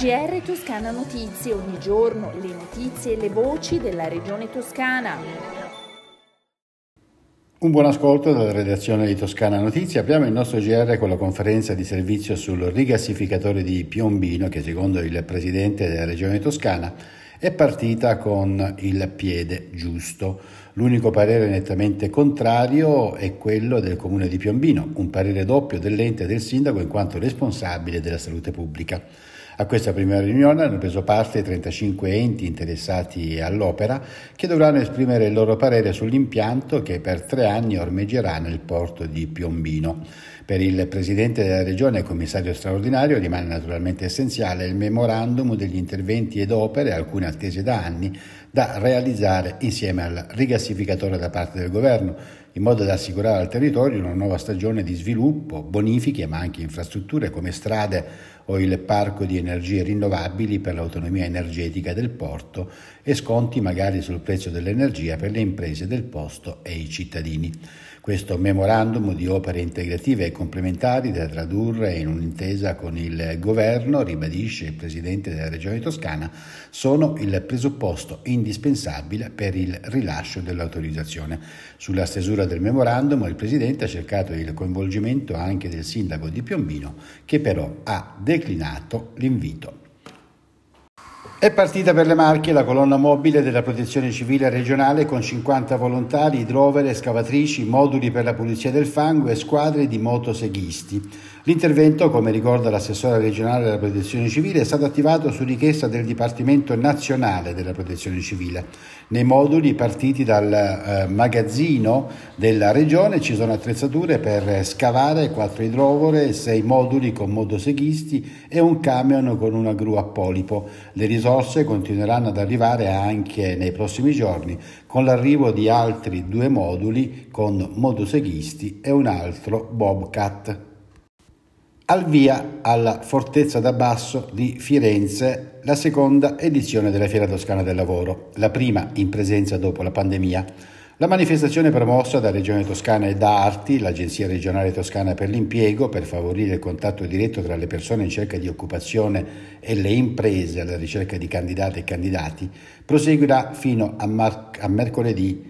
GR Toscana Notizie, ogni giorno le notizie e le voci della regione toscana. Un buon ascolto dalla redazione di Toscana Notizie. Apriamo il nostro GR con la conferenza di servizio sul rigassificatore di Piombino che secondo il presidente della regione toscana è partita con il piede giusto. L'unico parere nettamente contrario è quello del comune di Piombino, un parere doppio dell'ente e del sindaco in quanto responsabile della salute pubblica. A questa prima riunione hanno preso parte 35 enti interessati all'opera che dovranno esprimere il loro parere sull'impianto che per tre anni ormeggerà nel porto di Piombino. Per il Presidente della Regione e Commissario straordinario rimane naturalmente essenziale il memorandum degli interventi ed opere, alcune attese da anni, da realizzare insieme al rigassificatore da parte del Governo, in modo da assicurare al territorio una nuova stagione di sviluppo, bonifiche, ma anche infrastrutture come strade o il parco di energie rinnovabili per l'autonomia energetica del porto e sconti magari sul prezzo dell'energia per le imprese del posto e i cittadini. Questo memorandum di opere integrative e complementari da tradurre in un'intesa con il governo, ribadisce il Presidente della Regione Toscana, sono il presupposto indispensabile per il rilascio dell'autorizzazione. Sulla stesura del memorandum il Presidente ha cercato il coinvolgimento anche del Sindaco di Piombino, che però ha declinato l'invito. È partita per le Marche la colonna mobile della Protezione Civile regionale con 50 volontari, idrovere, scavatrici, moduli per la pulizia del fango e squadre di motoseghisti. L'intervento, come ricorda l'assessore regionale della Protezione Civile, è stato attivato su richiesta del Dipartimento Nazionale della Protezione Civile. Nei moduli partiti dal eh, magazzino della regione ci sono attrezzature per scavare, quattro idrovore, sei moduli con motoseghisti e un camion con una gru a polipo. Le risorse continueranno ad arrivare anche nei prossimi giorni con l'arrivo di altri due moduli con motoseghisti e un altro Bobcat. Al via alla Fortezza da Basso di Firenze la seconda edizione della Fiera Toscana del Lavoro, la prima in presenza dopo la pandemia. La manifestazione promossa da Regione Toscana e da Arti, l'Agenzia regionale toscana per l'impiego, per favorire il contatto diretto tra le persone in cerca di occupazione e le imprese alla ricerca di candidate e candidati, proseguirà fino a, mar- a mercoledì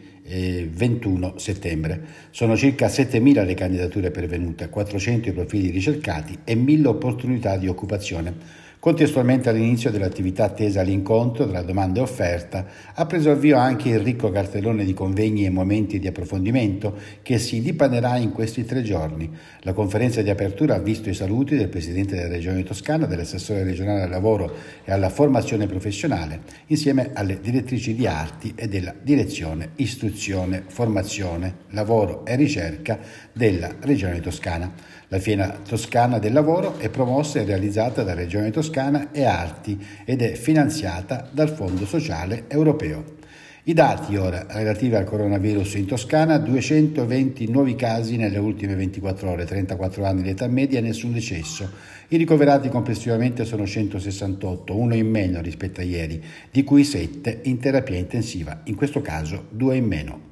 21 settembre. Sono circa 7.000 le candidature pervenute, 400 i profili ricercati e 1.000 opportunità di occupazione. Contestualmente all'inizio dell'attività attesa all'incontro tra domanda e offerta, ha preso avvio anche il ricco cartellone di convegni e momenti di approfondimento che si dipanerà in questi tre giorni. La conferenza di apertura ha visto i saluti del Presidente della Regione Toscana, dell'assessore regionale al lavoro e alla formazione professionale, insieme alle direttrici di arti e della direzione istruzione, formazione, lavoro e ricerca della Regione Toscana. La Fiera Toscana del Lavoro è promossa e realizzata da Regione Toscana e Arti ed è finanziata dal Fondo Sociale Europeo. I dati ora relativi al coronavirus in Toscana, 220 nuovi casi nelle ultime 24 ore, 34 anni di età media, nessun decesso. I ricoverati complessivamente sono 168, uno in meno rispetto a ieri, di cui 7 in terapia intensiva, in questo caso 2 in meno.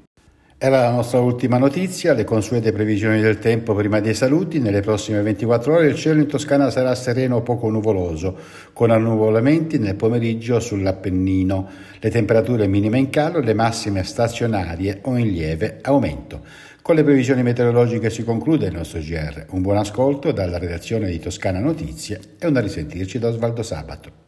Era la nostra ultima notizia, le consuete previsioni del tempo prima dei saluti. Nelle prossime 24 ore il cielo in Toscana sarà sereno o poco nuvoloso, con annuvolamenti nel pomeriggio sull'Appennino. Le temperature minime in calo le massime stazionarie o in lieve aumento. Con le previsioni meteorologiche si conclude il nostro GR. Un buon ascolto dalla redazione di Toscana Notizie e una risentirci da Osvaldo Sabato.